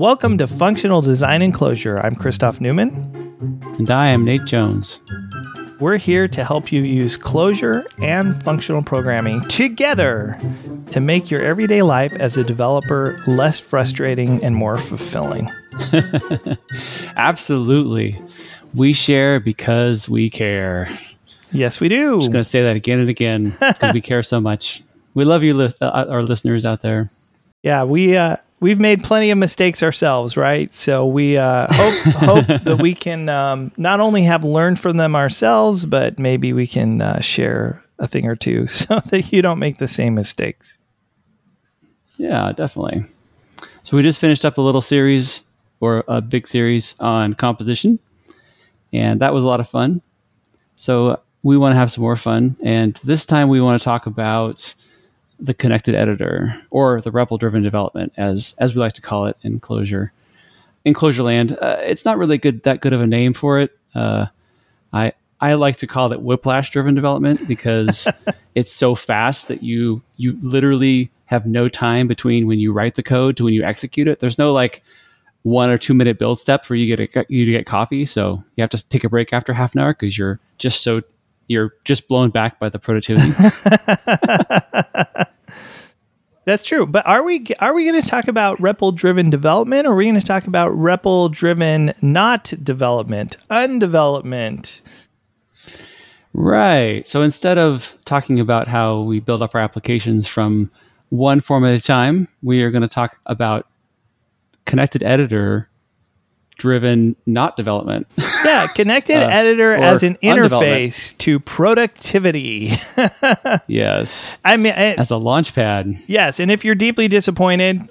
Welcome to Functional Design and Clojure. I'm Christoph Neumann. And I am Nate Jones. We're here to help you use Clojure and functional programming together to make your everyday life as a developer less frustrating and more fulfilling. Absolutely. We share because we care. Yes, we do. I'm just going to say that again and again because we care so much. We love you, uh, our listeners out there. Yeah, we uh, we've made plenty of mistakes ourselves, right? So we uh, hope hope that we can um, not only have learned from them ourselves, but maybe we can uh, share a thing or two so that you don't make the same mistakes. Yeah, definitely. So we just finished up a little series or a big series on composition, and that was a lot of fun. So we want to have some more fun, and this time we want to talk about the connected editor or the REPL driven development as as we like to call it in Clojure in Clojure land. Uh, it's not really good that good of a name for it. Uh, i i like to call it whiplash driven development because it's so fast that you you literally have no time between when you write the code to when you execute it. There's no like one or two minute build step where you get a, you to get coffee. So you have to take a break after half an hour because you're just so you're just blown back by the productivity. That's true. But are we are we going to talk about REPL driven development or are we going to talk about REPL driven not development, undevelopment? Right. So instead of talking about how we build up our applications from one form at a time, we are going to talk about connected editor driven not development. Yeah, connected uh, editor as an interface to productivity. yes. I mean, it, as a launch pad. Yes. And if you're deeply disappointed,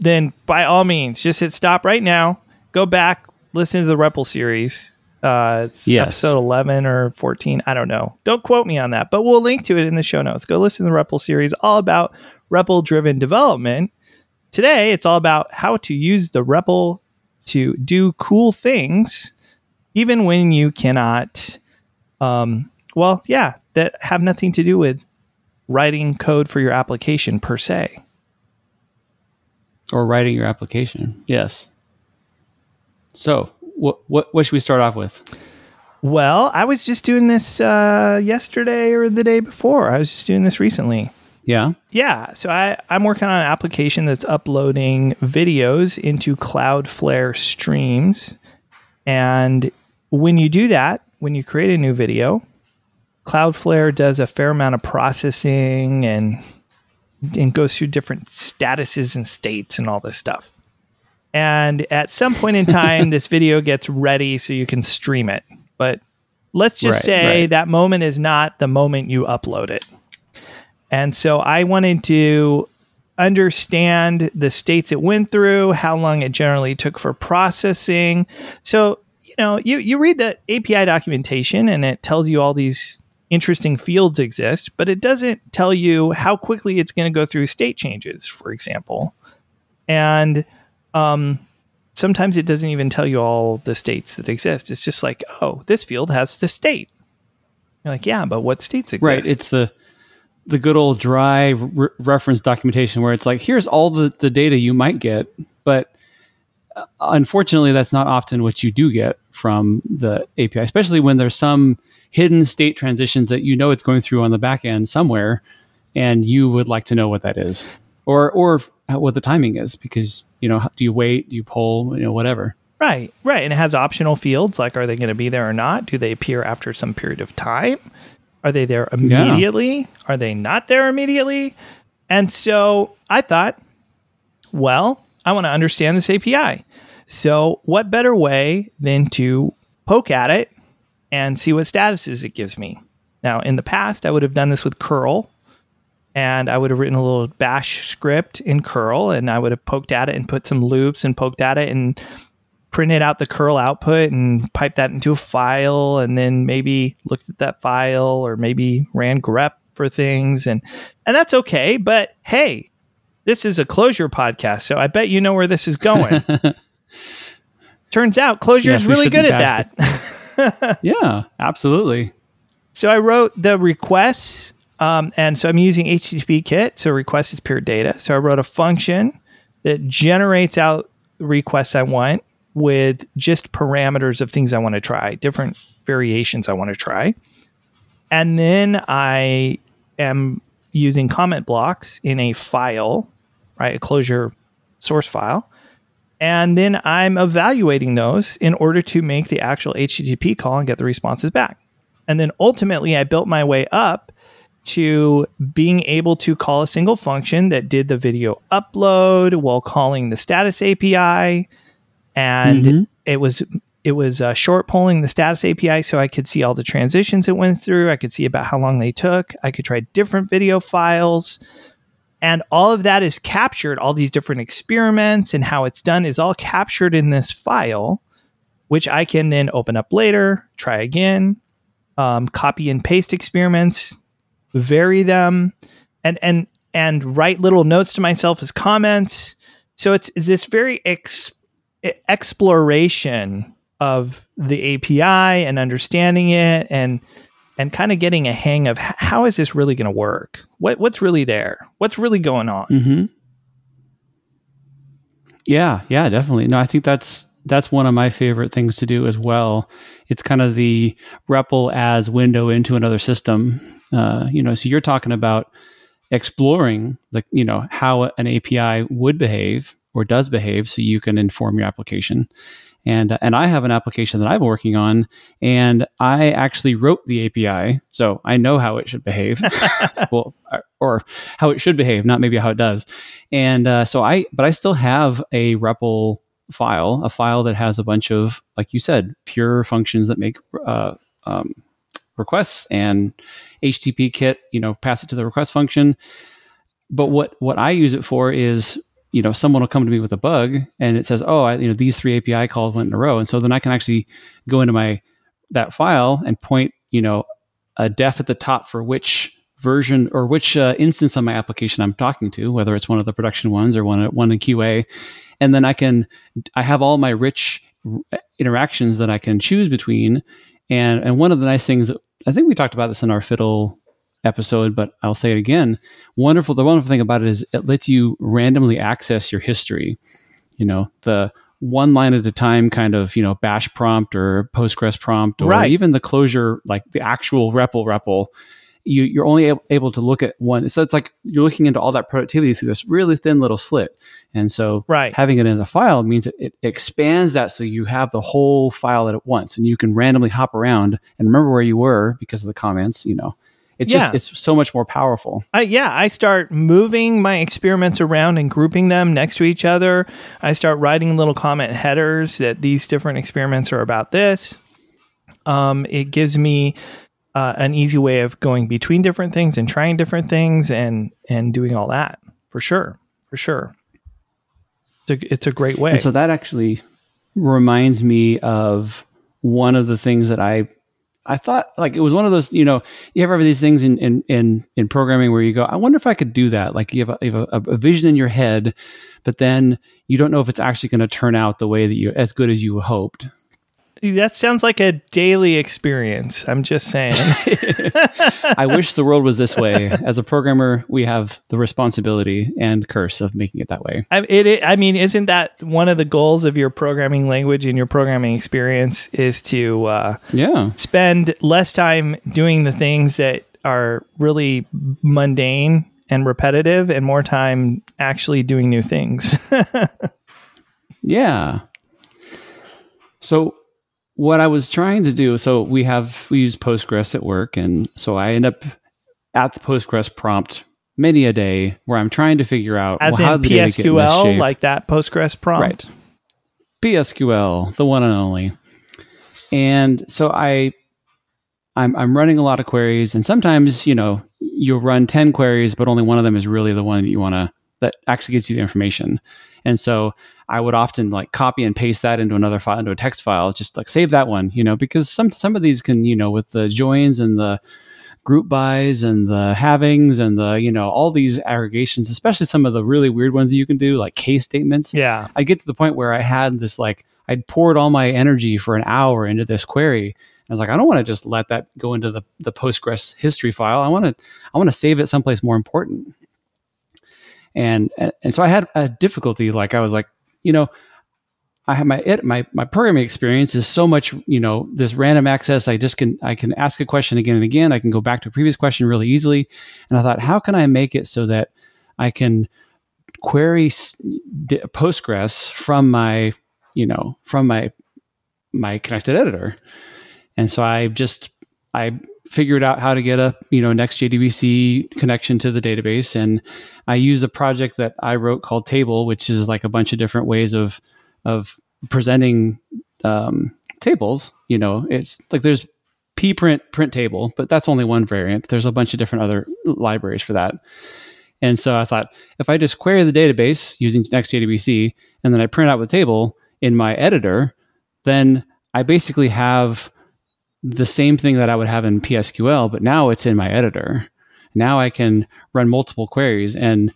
then by all means, just hit stop right now. Go back, listen to the REPL series. Uh, it's yes. episode 11 or 14. I don't know. Don't quote me on that, but we'll link to it in the show notes. Go listen to the REPL series all about REPL driven development. Today, it's all about how to use the REPL to do cool things, even when you cannot. Um, well, yeah, that have nothing to do with writing code for your application per se. Or writing your application, yes. So, what what what should we start off with? Well, I was just doing this uh, yesterday or the day before. I was just doing this recently. Yeah. Yeah. So I, I'm working on an application that's uploading videos into Cloudflare streams. And when you do that, when you create a new video, Cloudflare does a fair amount of processing and and goes through different statuses and states and all this stuff. And at some point in time, this video gets ready so you can stream it. But let's just right, say right. that moment is not the moment you upload it. And so I wanted to understand the states it went through, how long it generally took for processing. So, you know, you, you read the API documentation and it tells you all these interesting fields exist, but it doesn't tell you how quickly it's going to go through state changes, for example. And um, sometimes it doesn't even tell you all the states that exist. It's just like, oh, this field has the state. You're like, yeah, but what states exist? Right. It's the the good old dry re- reference documentation where it's like here's all the, the data you might get but uh, unfortunately that's not often what you do get from the api especially when there's some hidden state transitions that you know it's going through on the back end somewhere and you would like to know what that is or or what the timing is because you know do you wait? Do you pull? You know whatever. Right right and it has optional fields like are they going to be there or not? Do they appear after some period of time are they there immediately? Yeah. Are they not there immediately? And so I thought, well, I want to understand this API. So, what better way than to poke at it and see what statuses it gives me? Now, in the past, I would have done this with curl and I would have written a little bash script in curl and I would have poked at it and put some loops and poked at it and printed out the curl output and piped that into a file and then maybe looked at that file or maybe ran grep for things. And and that's okay. But hey this is a Clojure podcast so i bet you know where this is going. Turns out Clojure yes, is really good at that. Yeah absolutely. So i wrote the requests um, and so i'm using http kit so request is pure data. So i wrote a function that generates out requests I want with just parameters of things I want to try, different variations I want to try. And then I am using comment blocks in a file, right? A Clojure source file. And then I'm evaluating those in order to make the actual HTTP call and get the responses back. And then ultimately, I built my way up to being able to call a single function that did the video upload while calling the status API. And mm-hmm. it was it was uh, short polling the status API so I could see all the transitions it went through. I could see about how long they took. I could try different video files. And all of that is captured, all these different experiments and how it's done is all captured in this file, which I can then open up later, try again, um, copy and paste experiments, vary them, and and and write little notes to myself as comments. So it's, it's this very ex- exploration of the API and understanding it and and kind of getting a hang of how is this really going to work? What what's really there? What's really going on? Mm-hmm. Yeah, yeah, definitely. No, I think that's that's one of my favorite things to do as well. It's kind of the REPL as window into another system. Uh, you know, so you're talking about exploring the you know how an API would behave or does behave, so you can inform your application and uh, and I have an application that I've been working on, and I actually wrote the API, so I know how it should behave, well, uh, or how it should behave, not maybe how it does. And uh, so I, but I still have a REPL file, a file that has a bunch of, like you said, pure functions that make uh, um, requests and HTTP kit, you know, pass it to the request function. But what what I use it for is you know, someone will come to me with a bug and it says, oh, I, you know, these three API calls went in a row. And so then I can actually go into my, that file and point, you know, a def at the top for which version or which uh, instance of my application I'm talking to, whether it's one of the production ones or one, one in QA. And then I can, I have all my rich interactions that I can choose between. And, and one of the nice things, I think we talked about this in our fiddle episode, but I'll say it again. Wonderful. The wonderful thing about it is it lets you randomly access your history. You know, the one line at a time kind of, you know, bash prompt or Postgres prompt or right. even the Clojure, like the actual REPL REPL. You, you're only able to look at one. So it's like you're looking into all that productivity through this really thin little slit. And so right. having it as a file means it, it expands that so you have the whole file at once and you can randomly hop around and remember where you were because of the comments, you know, it's yeah. just it's so much more powerful. I, yeah, I start moving my experiments around and grouping them next to each other. I start writing little comment headers that these different experiments are about this. Um, it gives me uh, an easy way of going between different things and trying different things and and doing all that for sure, for sure. It's a, it's a great way. And so that actually reminds me of one of the things that I I thought like it was one of those, you know, you have these things in, in, in, in programming where you go, I wonder if I could do that. Like you have, a, you have a, a vision in your head, but then you don't know if it's actually going to turn out the way that you, as good as you hoped. That sounds like a daily experience. I'm just saying. I wish the world was this way. As a programmer, we have the responsibility and curse of making it that way. I, it, it, I mean, isn't that one of the goals of your programming language and your programming experience is to uh, yeah spend less time doing the things that are really mundane and repetitive, and more time actually doing new things. yeah. So what I was trying to do, so we have we use Postgres at work, and so I end up at the Postgres prompt many a day where I'm trying to figure out as well, in PSQL, like that Postgres prompt, right? PSQL, the one and only. And so I, I'm I'm running a lot of queries, and sometimes you know you'll run ten queries, but only one of them is really the one that you want to that actually gives you the information. And so I would often like copy and paste that into another file, into a text file, just like save that one, you know, because some some of these can, you know, with the joins and the group bys and the havings and the, you know, all these aggregations, especially some of the really weird ones that you can do, like case statements. Yeah. I get to the point where I had this like I'd poured all my energy for an hour into this query. I was like, I don't want to just let that go into the, the Postgres history file. I want to I want to save it someplace more important and and so I had a difficulty. Like I was like, you know, I have my it, my my programming experience is so much, you know, this random access. I just can I can ask a question again and again. I can go back to a previous question really easily. And I thought, how can I make it so that I can query Postgres from my, you know, from my my connected editor. And so I just I figured out how to get a you know next.jdbc connection to the database, and I use a project that I wrote called Table, which is like a bunch of different ways of of presenting um, tables. You know, it's like there's pprint print table, but that's only one variant. There's a bunch of different other libraries for that. And so I thought if I just query the database using next.jdbc and then I print out the table in my editor, then I basically have the same thing that I would have in PSQL, but now it's in my editor. Now I can run multiple queries and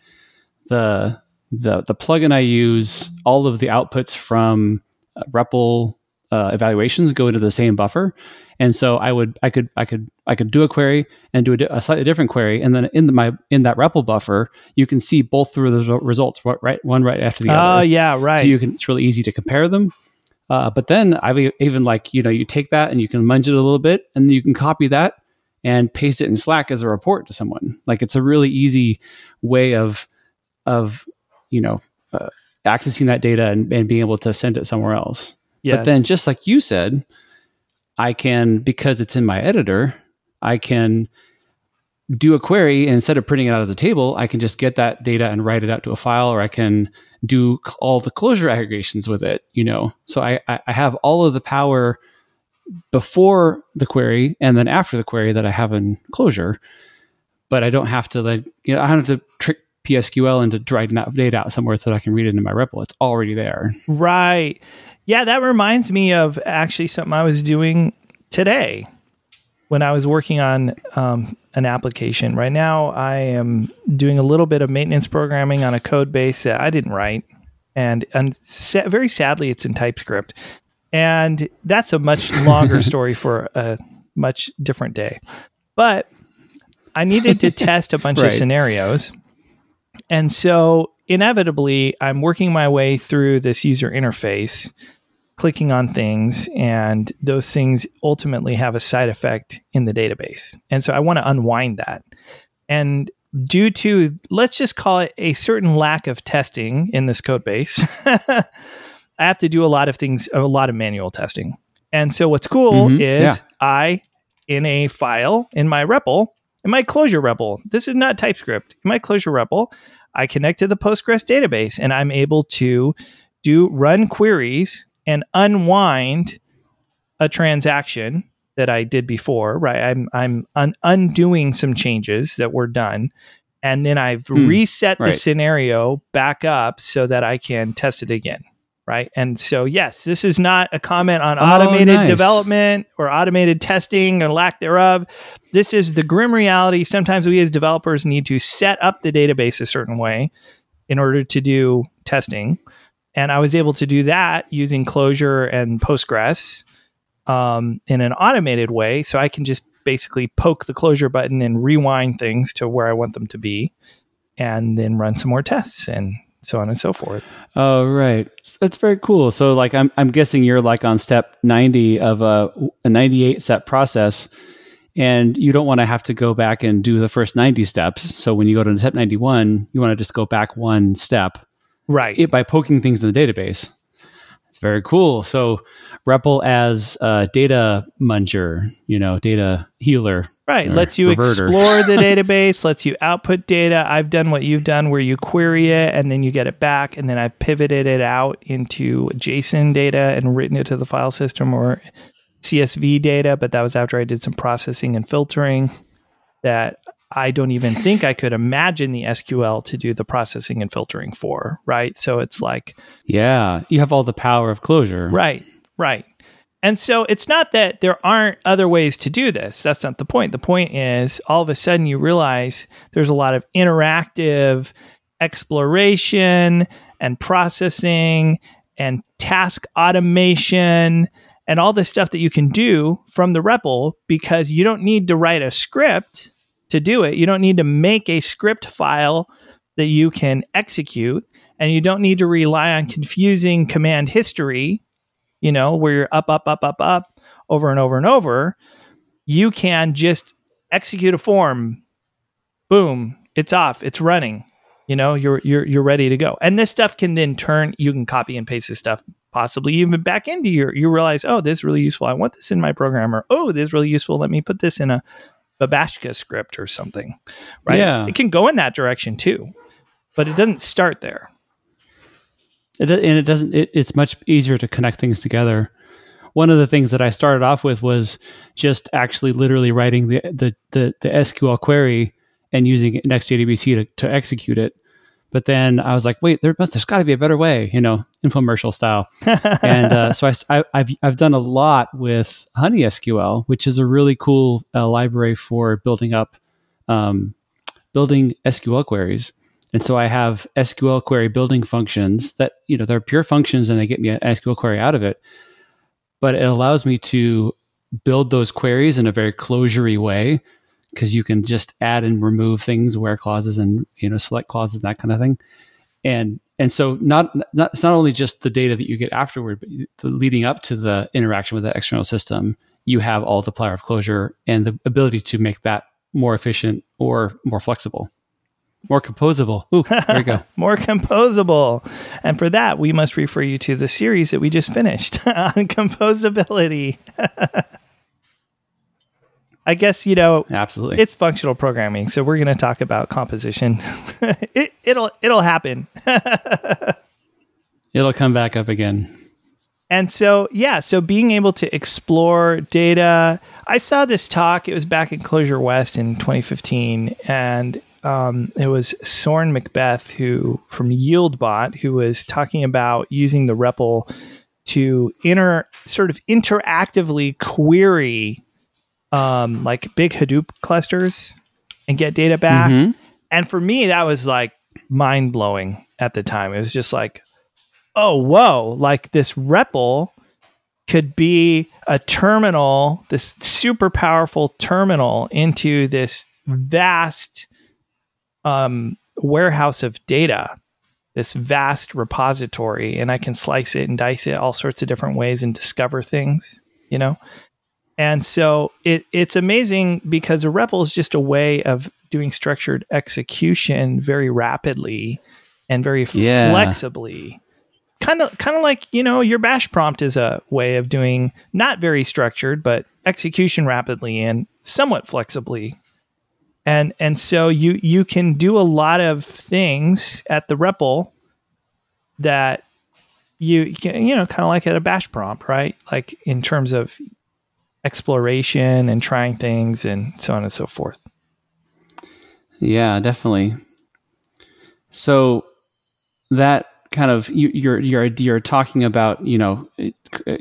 the the the plugin I use, all of the outputs from uh, REPL uh, evaluations go into the same buffer, and so I would I could I could I could do a query and do a, a slightly different query, and then in the, my in that REPL buffer, you can see both through the results right one right after the other. Oh yeah, right. So you can it's really easy to compare them. Uh, but then I've even like you know you take that and you can munge it a little bit, and you can copy that and paste it in Slack as a report to someone. Like it's a really easy way of of you know uh, accessing that data and, and, being able to send it somewhere else. Yes. But then, just like you said, I can because it's in my editor, I can do a query and instead of printing it out of the table, I can just get that data and write it out to a file, or I can do all the Clojure aggregations with it. You know, so I I have all of the power before the query and then after the query that I have in Clojure, but I don't have to like you know I don't have to trick PSQL into writing that data out somewhere so that I can read it in my REPL. It's already there. Right. Yeah, that reminds me of actually something I was doing today when I was working on um, an application. Right now, I am doing a little bit of maintenance programming on a code base that I didn't write. And, and sa- very sadly, it's in TypeScript. And that's a much longer story for a much different day. But I needed to test a bunch right. of scenarios. And so inevitably, I'm working my way through this user interface, clicking on things, and those things ultimately have a side effect in the database. And so I want to unwind that. And due to, let's just call it a certain lack of testing in this code base, I have to do a lot of things, a lot of manual testing. And so what's cool mm-hmm, is yeah. I, in a file in my REPL, in my Clojure REPL, this is not TypeScript. In my Clojure REPL, I connect to the Postgres database and I'm able to do run queries and unwind a transaction that I did before, right? I'm I'm un- undoing some changes that were done and then I've hmm, reset right. the scenario back up so that I can test it again right? And so, yes, this is not a comment on oh, automated oh, nice. development or automated testing or lack thereof. This is the grim reality. Sometimes we as developers need to set up the database a certain way in order to do testing. And I was able to do that using Clojure and Postgres um, in an automated way. So I can just basically poke the Clojure button and rewind things to where I want them to be and then run some more tests. And so on and so forth. Oh, right. That's very cool. So, like, I'm I'm guessing you're like on step 90 of a, a 98 step process, and you don't want to have to go back and do the first 90 steps. So when you go to step 91, you want to just go back one step, right? It, by poking things in the database. It's very cool. So REPL as a data munger, you know, data healer. Right. Lets you reverter. explore the database, lets you output data. I've done what you've done where you query it and then you get it back. And then I've pivoted it out into JSON data and written it to the file system or CSV data. But that was after I did some processing and filtering that I don't even think I could imagine the SQL to do the processing and filtering for, right? So it's like Yeah, you have all the power of Clojure. Right. Right. And so it's not that there aren't other ways to do this. That's not the point. The point is all of a sudden you realize there's a lot of interactive exploration and processing and task automation and all this stuff that you can do from the REPL because you don't need to write a script to do it. You don't need to make a script file that you can execute and you don't need to rely on confusing command history, you know, where you're up, up, up, up, up over and over and over. You can just execute a form. Boom, it's off, it's running. You know, you're you're you're ready to go. And this stuff can then turn you can copy and paste this stuff possibly even back into your you realize, oh, this is really useful. I want this in my program or oh, this is really useful. Let me put this in a Babashka script or something. Right? Yeah. It can go in that direction too. But it doesn't start there. It, and it doesn't. It, it's much easier to connect things together. One of the things that I started off with was just actually literally writing the the the, the SQL query and using next.jdbc to, to execute it. But then I was like, wait, there, there's got to be a better way, you know, infomercial style. and uh, so I, have I've done a lot with Honey SQL, which is a really cool uh, library for building up, um, building SQL queries. And so I have SQL query building functions that, you know, they're pure functions and they get me an SQL query out of it. But it allows me to build those queries in a very closurey way because you can just add and remove things, where clauses and, you know, select clauses, that kind of thing. And and so not, not it's not only just the data that you get afterward, but the leading up to the interaction with that external system, you have all the power of Clojure and the ability to make that more efficient or more flexible. More composable. Ooh, there you go. More composable. And for that, we must refer you to the series that we just finished on composability. I guess, you know, absolutely. It's functional programming, so we're going to talk about composition. it, it'll it'll happen. it'll come back up again. And so, yeah, so being able to explore data, I saw this talk. It was back in Clojure West in 2015, and um, it was Soren Macbeth who from YieldBot who was talking about using the REPL to inter sort of interactively query um, like big Hadoop clusters and get data back. Mm-hmm. And for me, that was like mind blowing at the time. It was just like, oh, whoa, like this REPL could be a terminal, this super powerful terminal into this vast um, warehouse of data, this vast repository, and I can slice it and dice it all sorts of different ways and discover things, you know? And so it, it's amazing because a REPL is just a way of doing structured execution very rapidly and very yeah. flexibly. Kind of kind of like, you know, your bash prompt is a way of doing not very structured, but execution rapidly and somewhat flexibly and and so you you can do a lot of things at the REPL that you you know kind of like at a bash prompt right like in terms of exploration and trying things and so on and so forth yeah definitely so that kind of you, you're you're you're talking about you know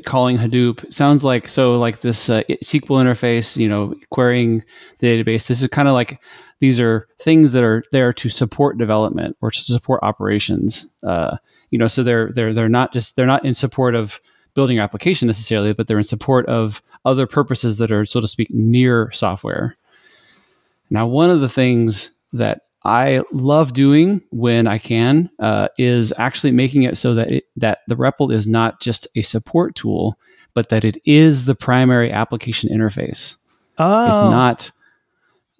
calling Hadoop sounds like so like this uh, SQL interface you know querying the database. This is kind of like these are things that are there to support development or to support operations. Uh, you know, so they're they're they're not just they're not in support of building your application necessarily, but they're in support of other purposes that are so to speak near software. Now, one of the things that I love doing when I can uh, is actually making it so that it, that the REPL is not just a support tool, but that it is the primary application interface. Oh. It's not.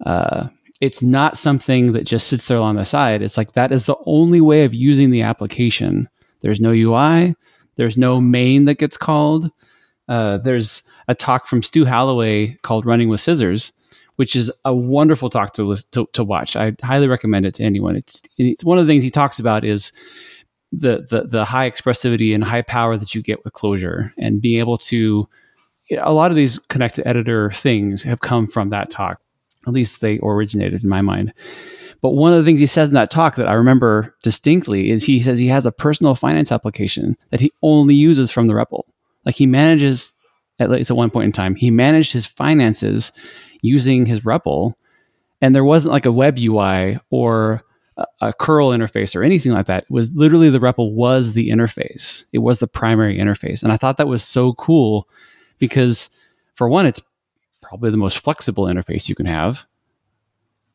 Uh, it's not something that just sits there on the side. It's like that is the only way of using the application. There's no UI. There's no main that gets called. Uh, there's a talk from Stu Halloway called "Running with Scissors," which is a wonderful talk to, to, to watch. I highly recommend it to anyone. It's, it's one of the things he talks about is the, the, the high expressivity and high power that you get with Clojure and being able to, you know, a lot of these connected editor things have come from that talk. At least they originated in my mind. But one of the things he says in that talk that I remember distinctly is he says he has a personal finance application that he only uses from the REPL. Like he manages, at least at one point in time, he managed his finances using his REPL, and there wasn't like a web UI or a, a curl interface or anything like that. It was literally the REPL was the interface. It was the primary interface, and I thought that was so cool because, for one, it's probably the most flexible interface you can have.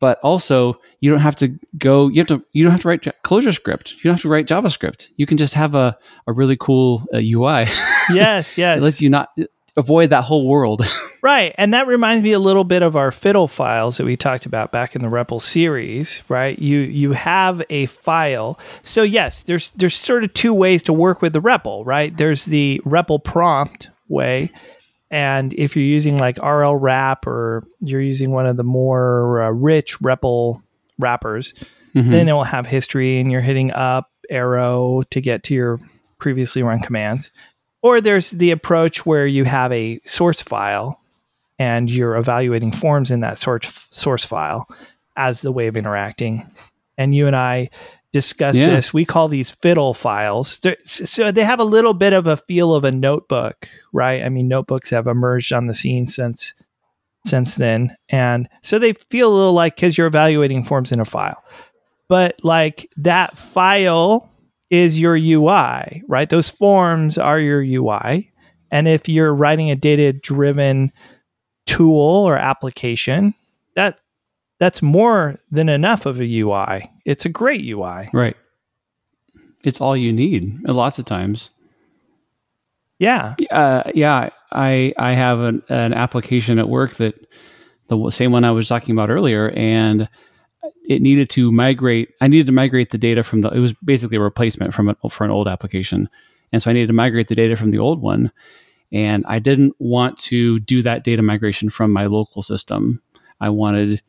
But also you don't have to go you have to you don't have to write ClojureScript. You don't have to write javascript. You can just have a, a really cool uh, ui yes yes. It lets you not avoid that whole world. Right and that reminds me a little bit of our fiddle files that we talked about back in the REPL series right? You you have a file. So yes there's there's sort of two ways to work with the REPL right? There's the REPL prompt way and if you're using like rlwrap or you're using one of the more uh, rich REPL wrappers, mm-hmm. then it will have history and you're hitting up arrow to get to your previously run commands. Or there's the approach where you have a source file and you're evaluating forms in that source source file as the way of interacting. And you and I discuss yeah. this. We call these fiddle files. They're, so they have a little bit of a feel of a notebook, right? I mean, notebooks have emerged on the scene since since then, and so they feel a little like because you're evaluating forms in a file, but like that file is your UI, right? Those forms are your UI, and if you're writing a data driven tool or application, that that's more than enough of a UI. It's a great UI. Right. It's all you need lots of times. Yeah. Uh, yeah. I I have an, an application at work that the same one I was talking about earlier, and it needed to migrate. I needed to migrate the data from the. It was basically a replacement from a, for an old application, and so I needed to migrate the data from the old one, and I didn't want to do that data migration from my local system. I wanted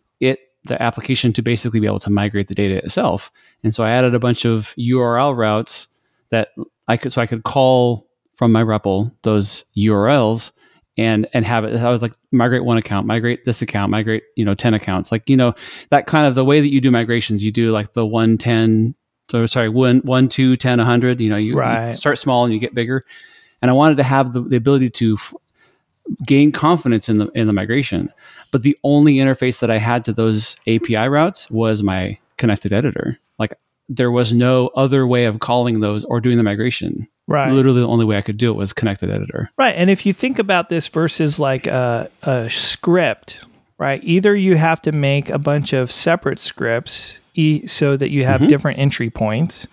the application to basically be able to migrate the data itself. And so I added a bunch of URL routes that I could so I could call from my REPL those URLs and and have it. I was like migrate one account, migrate this account, migrate you know ten accounts. Like you know that kind of the way that you do migrations. You do like the one ten. So sorry, one one two ten a hundred. You know you, right. you, start small and you get bigger. And I wanted to have the, the ability to f- gain confidence in the in the migration. But the only interface that I had to those API routes was my connected editor. Like there was no other way of calling those or doing the migration. Right. Literally, the only way I could do it was connected editor. Right. And if you think about this versus like a, a script, right? Either you have to make a bunch of separate scripts e- so that you have mm-hmm. different entry points,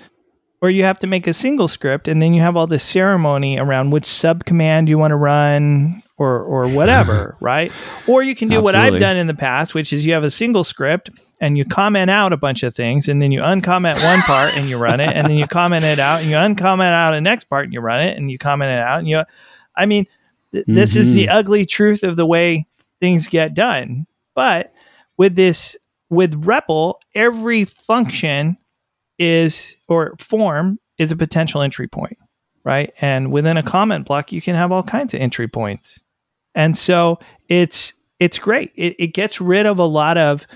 or you have to make a single script and then you have all this ceremony around which sub command you want to run or or whatever, right? Or you can do Absolutely. what I've done in the past, which is you have a single script and you comment out a bunch of things and then you uncomment one part and you run it and then you comment it out and you uncomment out the next part and you run it and you comment it out and you I mean th- mm-hmm. this is the mm-hmm. ugly truth of the way things get done. But with this with REPL, every function is or form is a potential entry point, right? And within a comment block, you can have all kinds of entry points. And so it's it's great. It, it gets rid of a lot of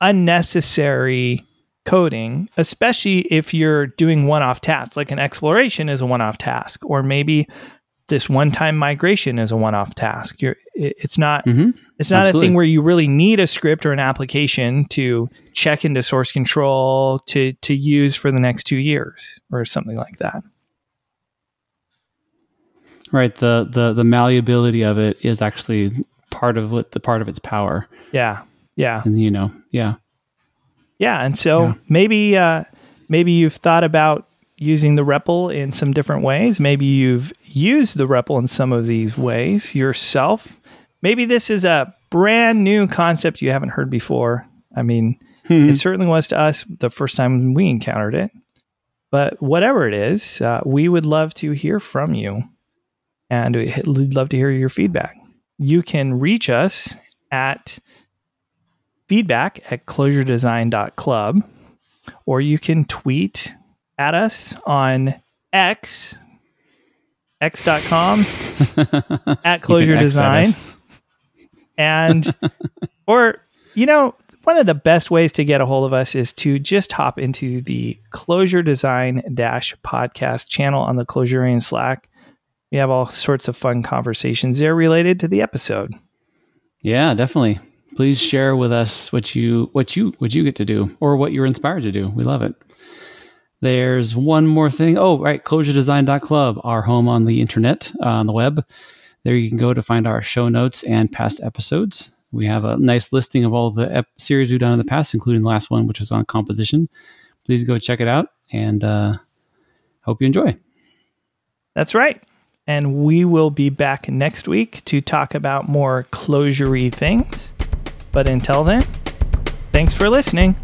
unnecessary coding, especially if you're doing one-off tasks. Like an exploration is a one-off task, or maybe this one-time migration is a one-off task. You're it, it's not mm-hmm. it's not Absolutely. a thing where you really need a script or an application to check into source control to to use for the next two years or something like that. Right. The the the malleability of it is actually part of what the part of its power. Yeah. Yeah. And you know, yeah. Yeah. And so yeah. maybe uh maybe you've thought about using the REPL in some different ways. Maybe you've used the REPL in some of these ways yourself. Maybe this is a brand new concept you haven't heard before. I mean, hmm. it certainly was to us the first time we encountered it. But whatever it is, uh, we would love to hear from you and we'd love to hear your feedback. You can reach us at feedback at clojuredesign.club, or you can tweet at us on X, x.com, at Clojure Design. And, or, you know, one of the best ways to get a hold of us is to just hop into the Clojure Design Dash podcast channel on the Clojurian Slack we have all sorts of fun conversations there related to the episode. Yeah, definitely. Please share with us what you what you what you get to do or what you're inspired to do. We love it. There's one more thing. Oh, right, clojuredesign.club, our home on the internet, uh, on the web. There you can go to find our show notes and past episodes. We have a nice listing of all the ep- series we've done in the past, including the last one, which was on composition. Please go check it out and uh, hope you enjoy. That's right. And we will be back next week to talk about more closurey things. But until then, thanks for listening.